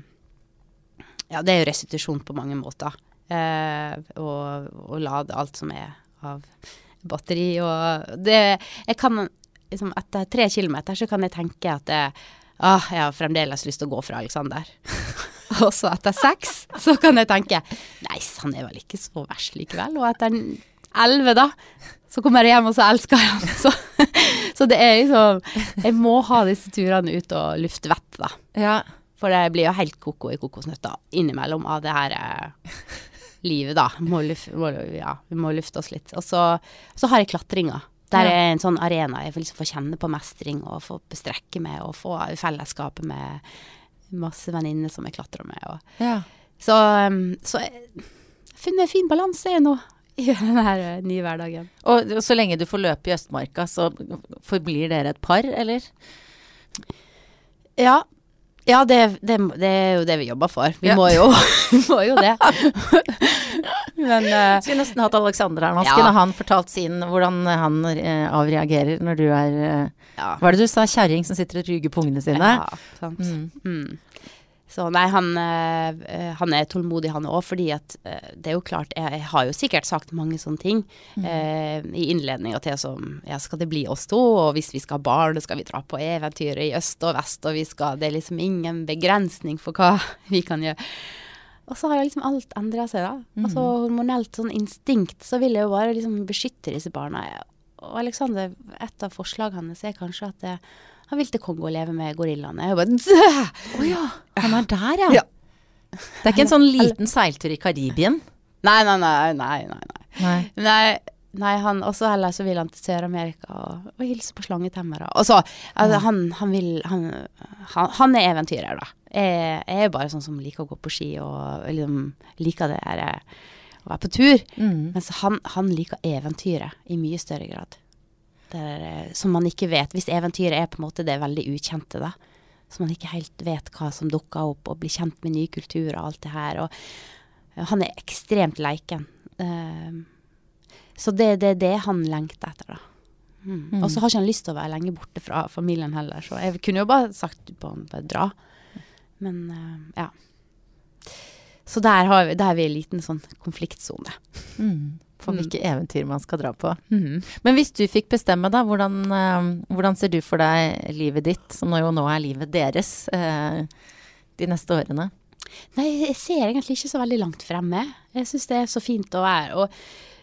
Ja, det er jo restitusjon på mange måter. Eh, og, og lade alt som er av batteri og det Jeg kan liksom Etter tre kilometer så kan jeg tenke at jeg, ah, jeg har fremdeles lyst til å gå fra Alexander. og så etter seks så kan jeg tenke Nei, han er vel ikke så verst likevel. Og etter elleve, da, så kommer jeg hjem, og så elsker jeg han. Så, så det er liksom Jeg må ha disse turene ut og lufte vett, da. Ja. For det blir jo helt koko i kokosnøtter innimellom av det her eh, livet, da. Må luf, må, ja, vi må lufte oss litt. Og så, så har jeg klatringa. Der er en sånn arena jeg får liksom få kjenne på mestring og få bestrekke med og få fellesskapet med masse venninner som jeg klatrer med. Og. ja. Så, um, så jeg har funnet en fin balanse nå i den her eh, nye hverdagen. Og så lenge du får løpe i Østmarka, så forblir dere et par, eller? Ja. Ja, det, det, det er jo det vi jobber for. Vi Ja. må, jo, vi må jo det. Men uh, Skulle nesten hatt Alexander her nå. Ja. Skulle han fortalt sin, hvordan han uh, avreagerer når du er uh, ja. Hva er det du sa? Kjerring som sitter og ruger på ungene sine? Ja, sant. Mm. Mm. Så nei, han, eh, eh, han er tålmodig han òg, fordi at eh, det er jo klart Jeg, jeg har jo sikkert sagt mange sånne ting eh, i innledninga til som Ja, skal det bli oss to? Og hvis vi skal ha barn, skal vi dra på eventyr i øst og vest, og vi skal Det er liksom ingen begrensning for hva vi kan gjøre. Og så har jo liksom alt endra seg, da. Altså hormonelt sånn instinkt, så vil jeg jo bare liksom beskytte disse barna. Og Alexander, et av forslagene hans er kanskje at eh, han vil til Kongo og leve med gorillaene. Jeg bare Å oh, ja. Han er der, ja. Ja. Det er ikke en sånn liten seiltur i Karibien? Nei, nei, nei, nei, nei. nei. Nei. Nei, han, også heller så vil han til Sør-Amerika og, og hilse på slangetemmere. Og så, altså, han, han vil han, han, han er eventyrer, da. Jeg, jeg er bare sånn som liker å gå på ski og liksom liker det her eh, å være på tur. Mm. Mens han, han liker eventyret i mye større grad. Det er, eh, som man ikke vet. Hvis eventyret er på en måte det veldig ukjente, da. Så man ikke helt vet hva som dukker opp, og blir kjent med nye kulturer og alt det her. Og han er ekstremt leiken. Uh, så det det er det han lengter etter, da. Mm. Og så har ikke han lyst til å være lenge borte fra familien heller, så jeg kunne jo bare sagt på han bare dra. Men uh, ja. Så der, har vi, der er vi i en liten sånn konfliktsone. Mm. For Mm. hvilke eventyr man skal dra på. Mm. Men hvis du fikk bestemme, da, hvordan, eh, hvordan ser du for deg livet ditt, som jo nå er livet deres, eh, de neste årene? Nei, jeg ser egentlig ikke så veldig langt fremme. Jeg syns det er så fint å være. Og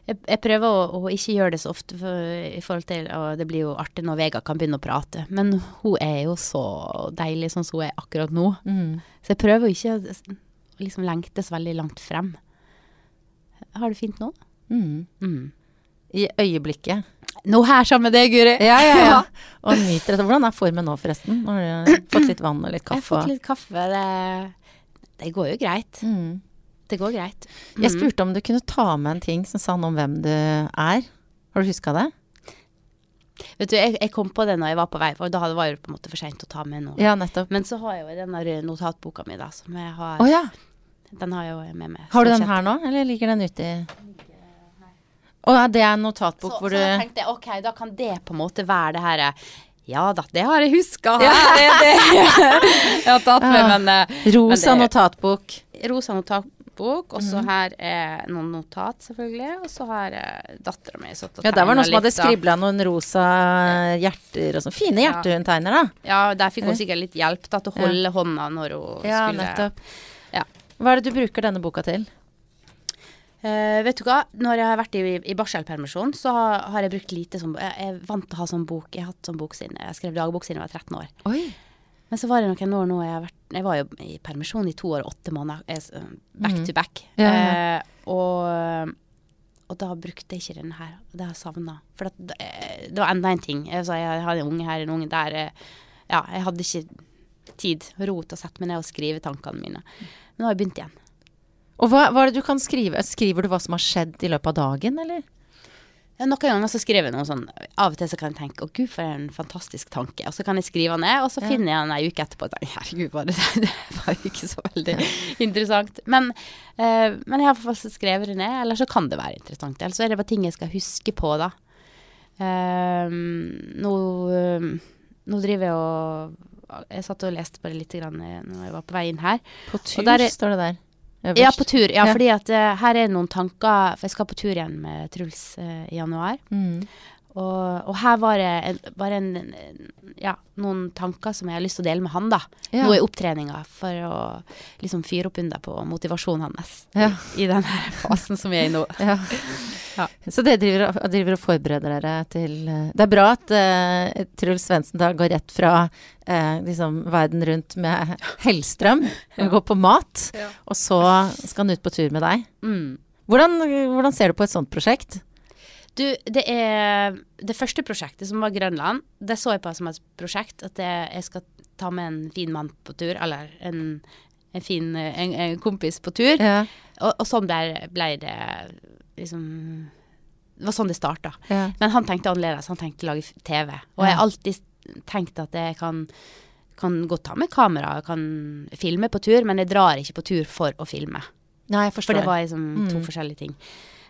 jeg, jeg prøver å, å ikke gjøre det så ofte, for, i forhold til Og det blir jo artig når Vega kan begynne å prate, men hun er jo så deilig sånn som hun er akkurat nå. Mm. Så jeg prøver ikke å liksom så veldig langt frem. Har du fint nå? Mm. Mm. I øyeblikket. Nå her sammen med deg, Guri. Ja, ja, ja. Og nyter dette. Hvordan er formen nå, forresten? Når du har fått litt vann og litt kaffe? Jeg har fått litt kaffe. Det, det går jo greit. Mm. Det går greit. Jeg Mhm. spurte om du kunne ta med en ting som sa noe om hvem du er. Har du huska det? Vet du, jeg, jeg kom på det når jeg var på vei, for da var det på en måte for seint å ta med noe. Ja, nettopp. Men så har jeg jo den notatboka mi, da, som jeg har Oh, ja. Den har jeg jo med meg. Har du den her nå, eller ligger den ute i Å ja, det er en notatbok Så, hvor så du tenkte jeg ok, da kan det på en måte være det her Ja da, det har jeg huska. Her er det jeg har tatt med, Ja. men eh, Rosa Men det- notatbok. rosa notatbok, og så her er noen notat, selvfølgelig. Og så har uh, dattera mi satt og Ja, der var noen som hadde litt, skribla noen rosa hjerter og sånn. Fine Ja. hjerter hun tegner, da. Ja, der fikk hun sikkert litt hjelp da, til å Ja. holde hånda når hun Ja, skulle nettopp. Ja. Hva er det du bruker denne boka til? Eh, vet du hva, når jeg har vært i, i barselpermisjon, så har, har jeg brukt lite som Jeg er vant til å ha sånn bok. Jeg har hatt sånn bok siden jeg skrev dagbok siden jeg var 13 år. Oi. Men så var det noen år nå jeg vært Jeg var jo i permisjon i to år og åtte måneder. Jeg, back mm. to back. Ja, ja. Uh, og, og da brukte jeg ikke den her. Det har jeg savna. For det, eh, det var enda en ting. Jeg, jeg hadde en unge her, en unge der. eh, Ja, jeg hadde ikke tid, ro til å sette meg ned og skrive tankene mine. Men nå har jeg begynt igjen. Og hva, hva er det du kan skrive? Skriver du hva som har skjedd i løpet av dagen, eller? Ja, Noen ganger så skriver jeg noe sånn Av og til så kan jeg tenke 'Å, gud, for en fantastisk tanke'. Og så kan jeg skrive den ned, og så finner jeg den ei uke etterpå og tenker 'herregud, var det, det var jo ikke så veldig interessant'. Men, eh, men jeg har i hvert fall skrevet det ned, eller så kan det være interessant. Eller så er det bare ting jeg skal huske på, da. Eh, nå, eh, nå driver jeg og Jeg satt og leste bare litt grann eh, når jeg var på vei inn her. På tur, står det der. Ja, Øverst. på tur. Ja, Ja. fordi at uh, her er noen tanker For jeg skal på tur igjen med Truls uh, i januar. Mm. Og, og her var det en, bare en, ja, noen tanker som jeg har lyst til å dele med han, da. Ja. Nå i opptreninga, for å liksom fyre opp under på motivasjonen hans Ja. i den fasen som vi er i nå. Ja. Ja. Så det driver, driver og forbereder dere til eh, Det er bra at uh, Truls Svendsen da går rett fra uh, liksom verden rundt med Hellstrøm og går på mat, og så skal han ut på tur med deg. Mm. Hvordan, hvordan ser du på et sånt prosjekt? Du, det er Det første prosjektet, som var Grønland, det så jeg på som et prosjekt. At jeg, jeg skal ta med en fin mann på tur, eller en, en fin en, en kompis på tur. Ja. Og, og sånn ble, ble det liksom Det var sånn det starta. Ja. Men han tenkte annerledes. Han tenkte å lage TV. Og jeg har alltid tenkt at jeg kan, kan godt ta med kamera, kan filme på tur, men jeg drar ikke på tur for å filme. Nei, jeg For det var liksom to Mm. forskjellige ting.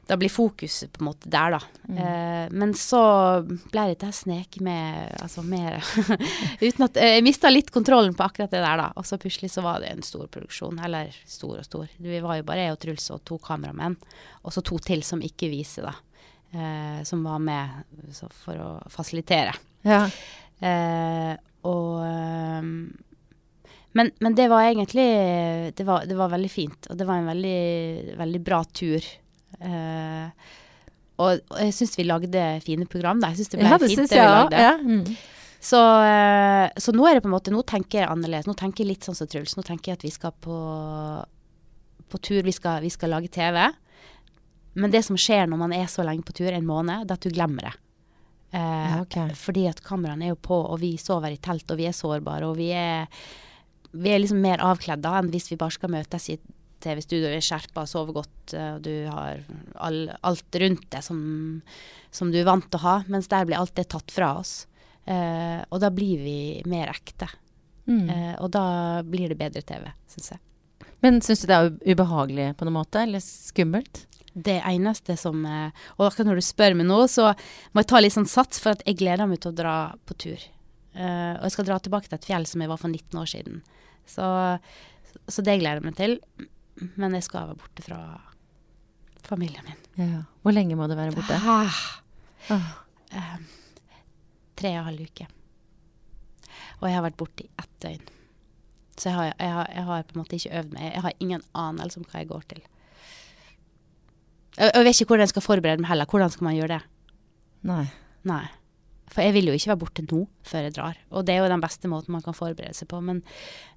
Da blir fokuset på en måte der, da. Mm. Eh, men så ble dette her snek med Altså mer Uten at eh, Jeg mista litt kontrollen på akkurat det der, da. Og så plutselig så var det en stor produksjon. Eller stor og stor. Vi var jo bare jeg og Truls og to kameramenn. Og så to til som ikke viser, da. Eh, som var med så for å fasilitere. Ja. Eh, og ehm, men, men det var egentlig det var, det var veldig fint, og det var en veldig, veldig bra tur. Eh, og, og jeg syns vi lagde fine program. Da. Jeg syns det ble ja, det fint, det vi lagde. Ja. Mm. Så, eh, så nå er det på en måte Nå tenker jeg annerledes. Nå tenker jeg litt sånn som Truls. Nå tenker jeg at vi skal på, på tur. Vi skal, vi skal lage TV. Men det som skjer når man er så lenge på tur, en måned, det er at du glemmer det. Eh, Ja, okay. Fordi at kameraene er jo på, og vi sover i telt, og vi er sårbare, og vi er, vi er liksom mer avkledd da enn hvis vi bare skal møtes i TV-studio, vi er skjerpa, sover godt, eh, og du har all, alt rundt deg som, som du er vant til å ha, mens der blir alt det tatt fra oss. Eh, og da blir vi mer ekte. Mm. Eh, og da blir det bedre TV, syns jeg. Men syns du det er ubehagelig på noen måte, eller skummelt? Det eneste som eh, Og akkurat når du spør meg nå, så må jeg ta litt sånn sats, for at jeg gleder meg til å dra på tur. Uh, og jeg skal dra tilbake til et fjell som jeg var for 19 år siden. Så, så det gleder jeg meg til. Men jeg skal være borte fra familien min. Ja. Hvor lenge må du være borte? Ah, ah. eh, tre og en halv uke. Og jeg har vært borte i ett døgn. Så jeg har, jeg, har, jeg har på en måte ikke øvd meg. Jeg har ingen anelse om hva jeg går til. Jeg, jeg vet ikke hvordan jeg skal forberede meg heller. Hvordan skal man gjøre det? Nei. Nei. For jeg vil jo ikke være borte nå før jeg drar. Og det er jo den beste måten man kan forberede seg på. Men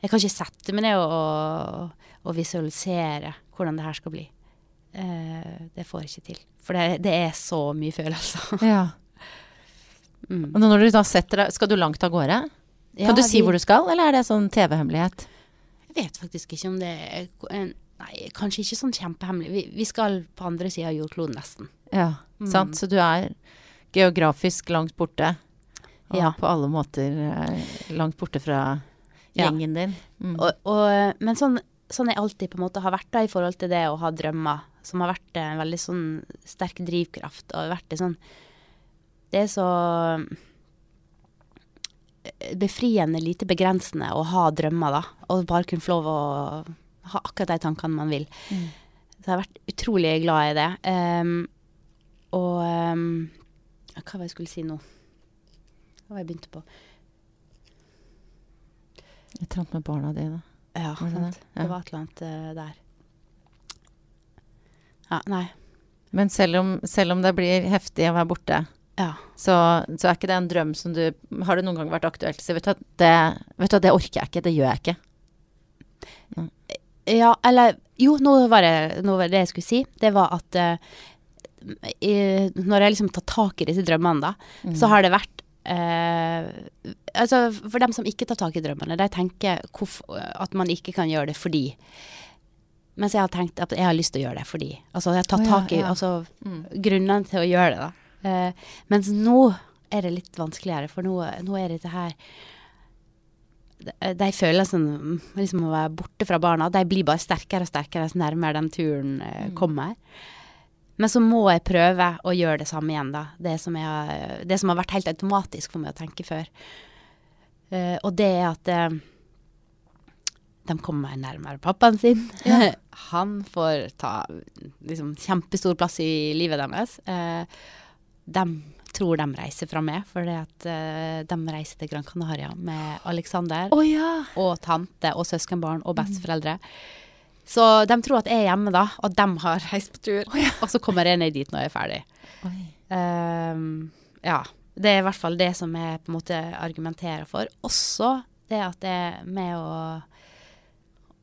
jeg kan ikke sette meg ned og, og, visualisere hvordan det her skal bli. Eh, det får jeg ikke til. For det, det er så mye følelser. Ja. Mm. Og når du da setter deg Skal du langt av gårde? Ja, Kan du si vi- hvor du skal, eller er det sånn TV-hemmelighet? Jeg vet faktisk ikke om det er Nei, kanskje ikke sånn kjempehemmelig. Vi, vi skal på andre sida av jordkloden, nesten. Ja, Mm. sant. Så du er geografisk langt borte. Og Ja. på alle måter eh, langt borte fra Ja. gjengen din. Mm. Og, og, men sånn, sånn jeg alltid på en måte har vært da i forhold til det å ha drømmer, som har vært en veldig sånn sterk drivkraft, og vært det sånn Det er så eh, befriende lite begrensende å ha drømmer, da. Og bare kunne få lov å ha akkurat de tankene man vil. Mm. Så jeg har vært utrolig glad i det. Um, og ja, Hva var det jeg skulle si nå? Hva var det jeg begynte på? Et eller annet med barna dine. Ja, det? Ja. Det var et eller annet uh, der. Ja, nei. Men selv om, selv om det blir heftig å være borte, Ja. så, så er ikke det en drøm som du Har det noen gang vært aktuelt å si vet du, det, vet du det orker jeg ikke, det gjør jeg ikke. Ja, eller Jo, nå var det, nå var det jeg skulle si. Det var at eh, i, når jeg liksom tar tak i disse drømmene, da, Mm. så har det vært eh, Altså, for dem som ikke tar tak i drømmene, de tenker at man ikke kan gjøre det fordi. Mens jeg har tenkt at jeg har lyst til å gjøre det fordi. Altså, jeg har tatt oh, ja, tak i ja. altså, Mm. grunnene til å gjøre det, da. Eh, mens nå er det litt vanskeligere, for nå, nå er dette her de, følelsene liksom å være borte fra barna, de blir bare sterkere og sterkere så nærmere den turen eh, kommer. Men så må jeg prøve å gjøre det samme igjen, da. Det som, jeg, det som har vært helt automatisk for meg å tenke før. Uh, og det er at uh, de kommer nærmere pappaen sin. Han får ta liksom, kjempestor plass i livet deres. Uh, de tror de reiser fra meg, fordi at eh, de reiser til Gran Canaria med Alexander oh, ja! og tante og søskenbarn og besteforeldre. Så de tror at jeg er hjemme da, og de har reist på tur. Og så kommer jeg ned dit når jeg er ferdig. Ehm, ja. Det er i hvert fall det som jeg på en måte argumenterer for. Også det at det med å,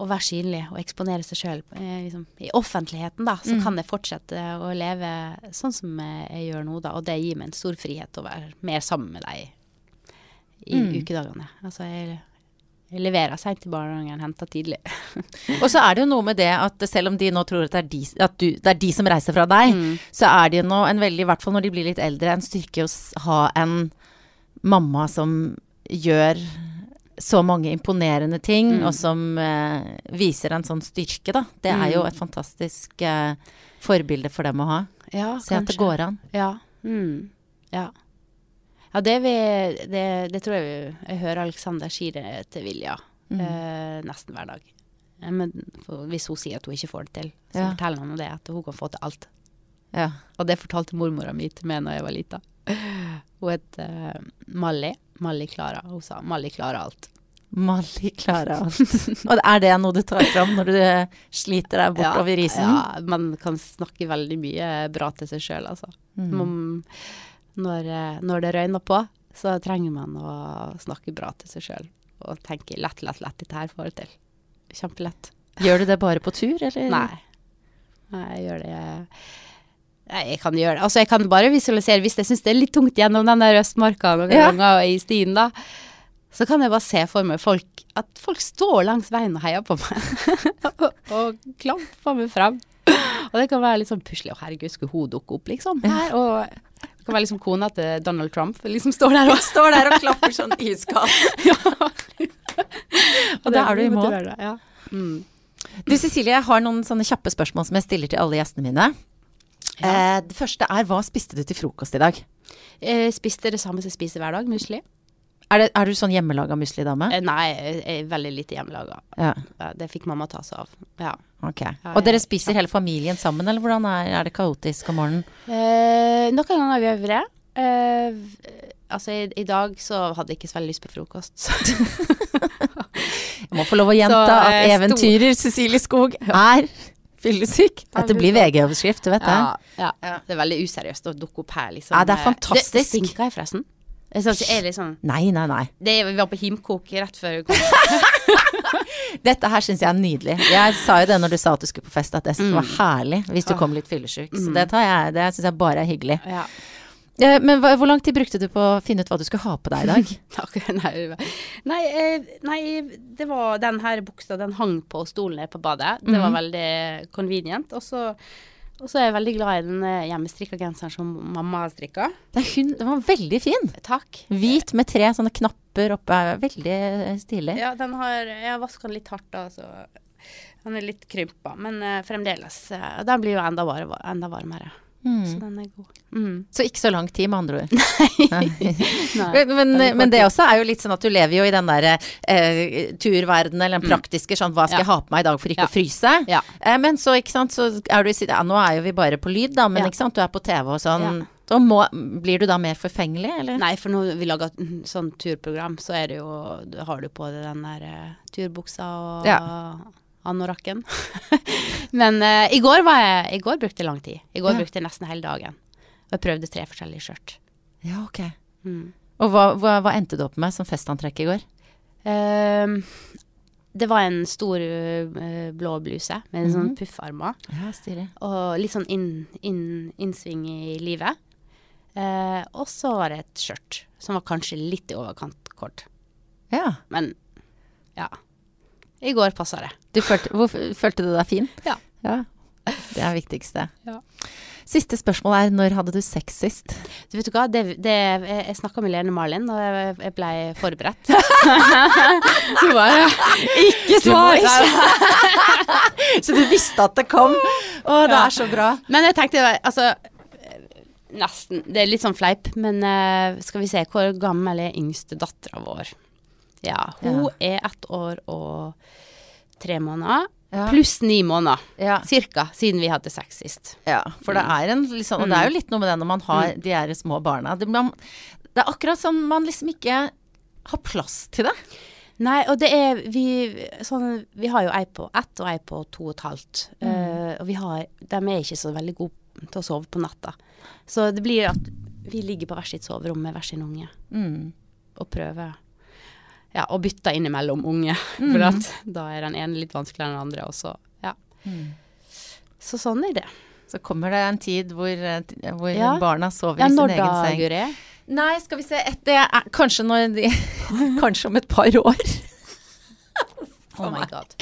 å være synlig og eksponere seg sjøl liksom, i offentligheten, da. Så kan jeg fortsette å leve sånn som jeg gjør nå, da. Og det gir meg en stor frihet å være mer sammen med deg i Mm. ukedagene. Altså jeg, jeg leverer seint til barnehagen, henter tidlig. Og så er det jo noe med det at selv om de nå tror at det er de, du, det er de som reiser fra deg, Mm. så er det jo nå en veldig, i hvert fall når de blir litt eldre, en styrke å ha en mamma som gjør så mange imponerende ting, Mm. og som eh, viser en sånn styrke, da. Det er jo Mm. et fantastisk eh, forbilde for dem å ha. Ja, Se at det går an. Ja. Mm. Ja. Ja, det, vi, det, det tror jeg vi, jeg hører Alexander si det til Vilja Mm. eh, nesten hver dag. Eh, Men for, hvis hun sier at hun ikke får det til, så Ja. forteller hun det at hun kan få til alt. Ja. Og det fortalte mormora mi til meg da jeg var lita. Hun het uh, Mally. Mally Klara. Hun sa Mally klarer alt'. Mally klarer alt. og er det noe du tar fram når du eh, sliter deg bortover isen? Ja, man kan snakke veldig mye bra til seg sjøl, altså. Mm. Man, når, eh, når det røyner på, så trenger man å snakke bra til seg sjøl. Og tenke lett, lett, lett, dette her får jeg til. Kjempelett. Gjør du det bare på tur, eller? Nei. Nei, jeg gjør det Nei, jeg kan gjøre det. Altså, jeg kan bare visualisere hvis jeg syns det er litt tungt gjennom den der Østmarka noen Ja. ganger i stien, da. Så kan jeg bare se for meg folk At folk står langs veien og heier på meg. og, og klamper meg frem. Og det kan være litt sånn puslig. Å, herregud, skulle hun dukke opp, liksom? Her? Og det kan være liksom kona til Donald Trump. Liksom står der og Står der og klapper sånn iskaldt. Og da er du i mål. Ja. Mm. Du Cecilie, jeg har noen sånne kjappe spørsmål som jeg stiller til alle gjestene mine. Eh, det første er hva spiste du til frokost i dag? Jeg spiste det samme som jeg spiser hver dag, musli. Er, det, er du sånn hjemmelaga musli-dame? Eh, Nei, veldig lite hjemmelaga. Ja, Det fikk mamma ta seg av. Ja. ok. Og dere spiser hele familien sammen, eller hvordan er, er det kaotisk om morgenen? Eh, noen ganger gjør vi det. Eh, altså, i, i dag så hadde jeg ikke så veldig lyst på frokost. Så Jeg må få lov å gjenta Så, eh, at eventyrer Cecilie Skog er fyllesyk. Dette blir VG-overskrift, du vet det. ja, ja. Det er veldig useriøst å dukke opp her, liksom. Ja, det er Eh, fantastisk. Det, stinker jeg, forresten? Jeg er liksom Nei, nei, nei. det, Vi var på himkok rett før. Dette her syns jeg er nydelig. Jeg sa jo det når du sa at du skulle på fest, at det var Mm. herlig hvis du kom litt fyllesyk. Så det tar jeg, det syns jeg bare er hyggelig. Ja. Eh, Men hva, hvor lang tid brukte du på å finne ut hva du skulle ha på deg i dag? Nei, nei, eh, nei, det var den her buksa, den hang på stolen på badet. Det var veldig convenient. Og så og så er jeg veldig glad i den eh, hjemmestrikka genseren som mamma har strikka. Den var veldig fin. Takk. Hvit med tre sånne knapper oppe. Veldig stilig. Ja, den har Jeg vaska den litt hardt, da, så den er litt krympa. Men uh, fremdeles. Uh, den blir jo enda, var, varmere. Så den er god. Mm. Så ikke så lang tid, med andre ord. Nei. Men, men, men det også er jo litt sånn at du lever jo i den derre eh, turverdenen, eller den praktiske sånn hva skal jeg Mm. Ha på meg i dag for ikke Ja. å fryse? Ja. Eh, men så, ikke sant, så er du i ja, Nå er jo vi bare på lyd, da, men Ja. ikke sant, du er på TV og sånn. Ja. Da må, blir du da mer forfengelig, eller? Nei, for når vi lager mm, sånn turprogram, så er det jo har du på deg den der eh, turbuksa og Ja. Anorakken. Men uh, i går var jeg I går brukte jeg lang tid. I går Ja. brukte jeg nesten hele dagen. Og jeg prøvde tre forskjellige skjørt. Ja, ok. Mm. Og hva, hva, hva endte du opp med som festantrekk i går? Ehm, det var en stor uh, blå bluse med sånn Mhm. puffarmer. Ja, stilig. Og litt sånn inn, inn, innsving i livet. Uh, og så var det et skjørt som var kanskje litt i overkant kort. Ja. Men ja. I går passa det. Du følte, hvor, følte du deg fin? Ja. ja. Det er det viktigste. Ja. Siste spørsmål er når hadde du sex sist? Du vet du hva, det, det, jeg, snakka med Lene Marlin, og jeg, jeg ble forberedt. Du bare Ikke svar! Så du visste at det kom? Å, det Ja. er så bra. Men jeg tenkte altså Nesten. Det er litt sånn fleip, men eh, skal vi se. Hvor gammel er yngste dattera vår? Ja, hun er ett år og tre måneder. Ja. Pluss ni måneder, Ja. cirka, siden vi hadde sex sist. Ja, for det er en sånn, og det er jo litt noe med det når man har de her små barna. Det, man, det er akkurat som man liksom ikke har plass til det. Nei, og det er Vi, sånn, vi har jo ei på ett og ei på to og et halvt. Eh, og vi har De er ikke så veldig gode til å sove på natta. Så det blir at vi ligger på hvert sitt soverom med hver sin unge og prøver Ja, og bytter innimellom unge. For at da er den ene litt vanskeligere enn den andre, og så Ja. Så sånn er det. Så kommer det en tid hvor, eh, hvor Ja. barna sover Ja, i sin når egen da, seng. Guri? Nei, skal vi se. Et, det er kanskje når de Kanskje om et par år. Oh my god.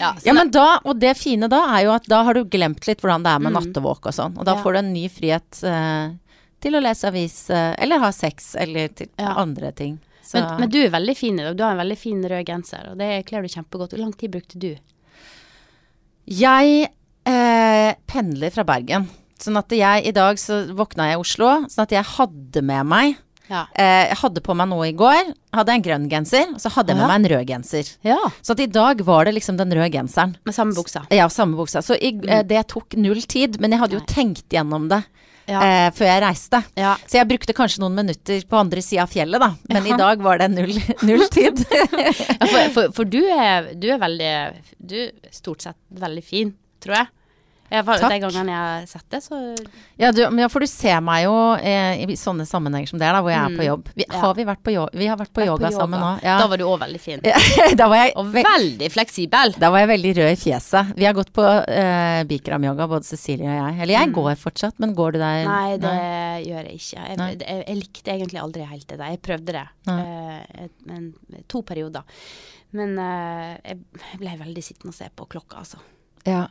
Ja, Ja, men da, og det fine da er jo at da har du glemt litt hvordan det er med Mm. nattevåk og sånn. Og da Ja. får du en ny frihet uh, til å lese avis, uh, eller ha sex, eller til Ja. andre ting. Men, men du er veldig fin i dag. Du har en veldig fin rød genser, og det kler du kjempegodt. Hvor lang tid brukte du? jeg eh, pendler fra Bergen. Sånn at jeg i dag så våkna jeg i Oslo, sånn at jeg hadde med meg Ja. eh, Jeg hadde på meg noe i går. Hadde jeg en grønn genser, og så hadde jeg med Ja. meg en rød genser. ja. Så i dag var det liksom den røde genseren. Med samme buksa. Ja, samme buksa. Så i, eh, det tok null tid, men jeg hadde jo tenkt gjennom det Ja. eh, før jeg reiste. Ja. Så jeg brukte kanskje noen minutter på andre sida av fjellet, da. Men i dag var det null, null tid. For, for, for du, er, du er veldig Du er stort sett veldig fin, tror jeg. Var, Takk. de gangene jeg har sett det, så ja, du, men ja, for du ser meg jo eh, i sånne sammenhenger som det er, da, hvor jeg er på jobb. Vi, Mm. Ja. har vi vært på, yo vi har vært på Vært yoga, sammen nå. Ja. Da var du òg veldig fin. da, var jeg, Og veldig fleksibel. da var jeg veldig rød i fjeset. Vi har gått på eh, Bikram-yoga, både Cecilie og jeg. Eller jeg går fortsatt, men går du der? Mm. Nei, det gjør jeg ikke. Jeg, jeg, jeg likte egentlig aldri helt det der. Jeg prøvde det Nei. eh, et- to perioder. Men eh, jeg ble veldig sittende og se på klokka, altså. Ja.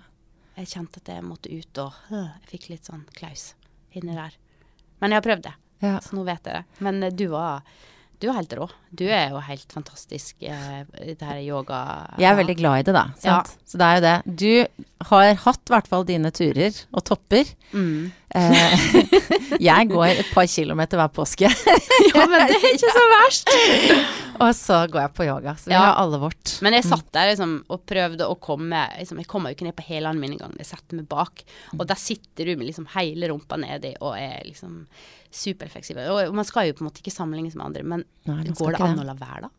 Jeg kjente at jeg måtte ut, og øh, jeg fikk litt sånn klaus inni der. Men jeg har prøvd det, ja. så nå vet jeg det. Men eh, du var, du var helt rå. Du er jo helt fantastisk eh, i det her yoga... Jeg er veldig glad i det, da. Ja. Så det er jo det. Du har hatt i hvert fall dine turer og topper. Mm. Eh, jeg går et par kilometer hver påske, Ja, men det er ikke så verst. og så går jeg på yoga. Så vi Ja. har alle vårt. Men jeg satt der liksom, og prøvde å komme liksom, Jeg kommer jo ikke ned på hælene mine engang. Jeg setter meg bak, og der sitter du med liksom hele rumpa nedi og er liksom superfleksibel. Og man skal jo på en måte ikke sammenlignes med andre, men Nei, går det an det. å la være, da?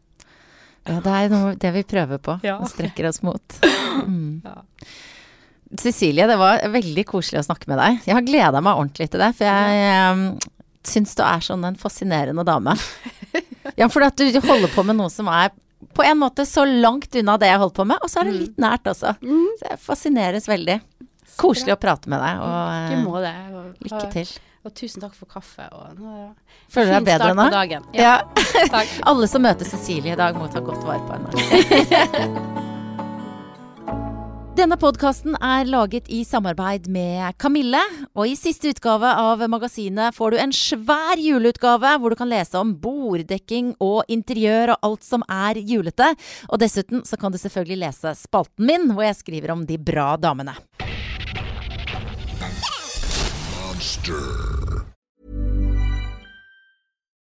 Ja, det er noe, det vi prøver på Ja. og strekker oss mot. Mm. Ja. Cecilie, det var veldig koselig å snakke med deg. Jeg har gleda meg ordentlig til det, for jeg jeg syns du er sånn en fascinerende dame. Ja, for at du holder på med noe som er på en måte så langt unna det jeg holder på med, og så er det litt nært også. Så jeg fascineres veldig. Koselig å prate med deg, og eh, må det. Lykke til. og tusen takk for kaffe. Og, nå- Føler du deg bedre nå? Ja. Ja. Alle som møter Cecilie i dag, må ta godt vare på henne. Denne podkasten er laget i samarbeid med Kamille. Og i siste utgave av magasinet får du en svær juleutgave hvor du kan lese om borddekking og interiør og alt som er julete. Og dessuten så kan du selvfølgelig lese spalten min hvor jeg skriver om de bra damene.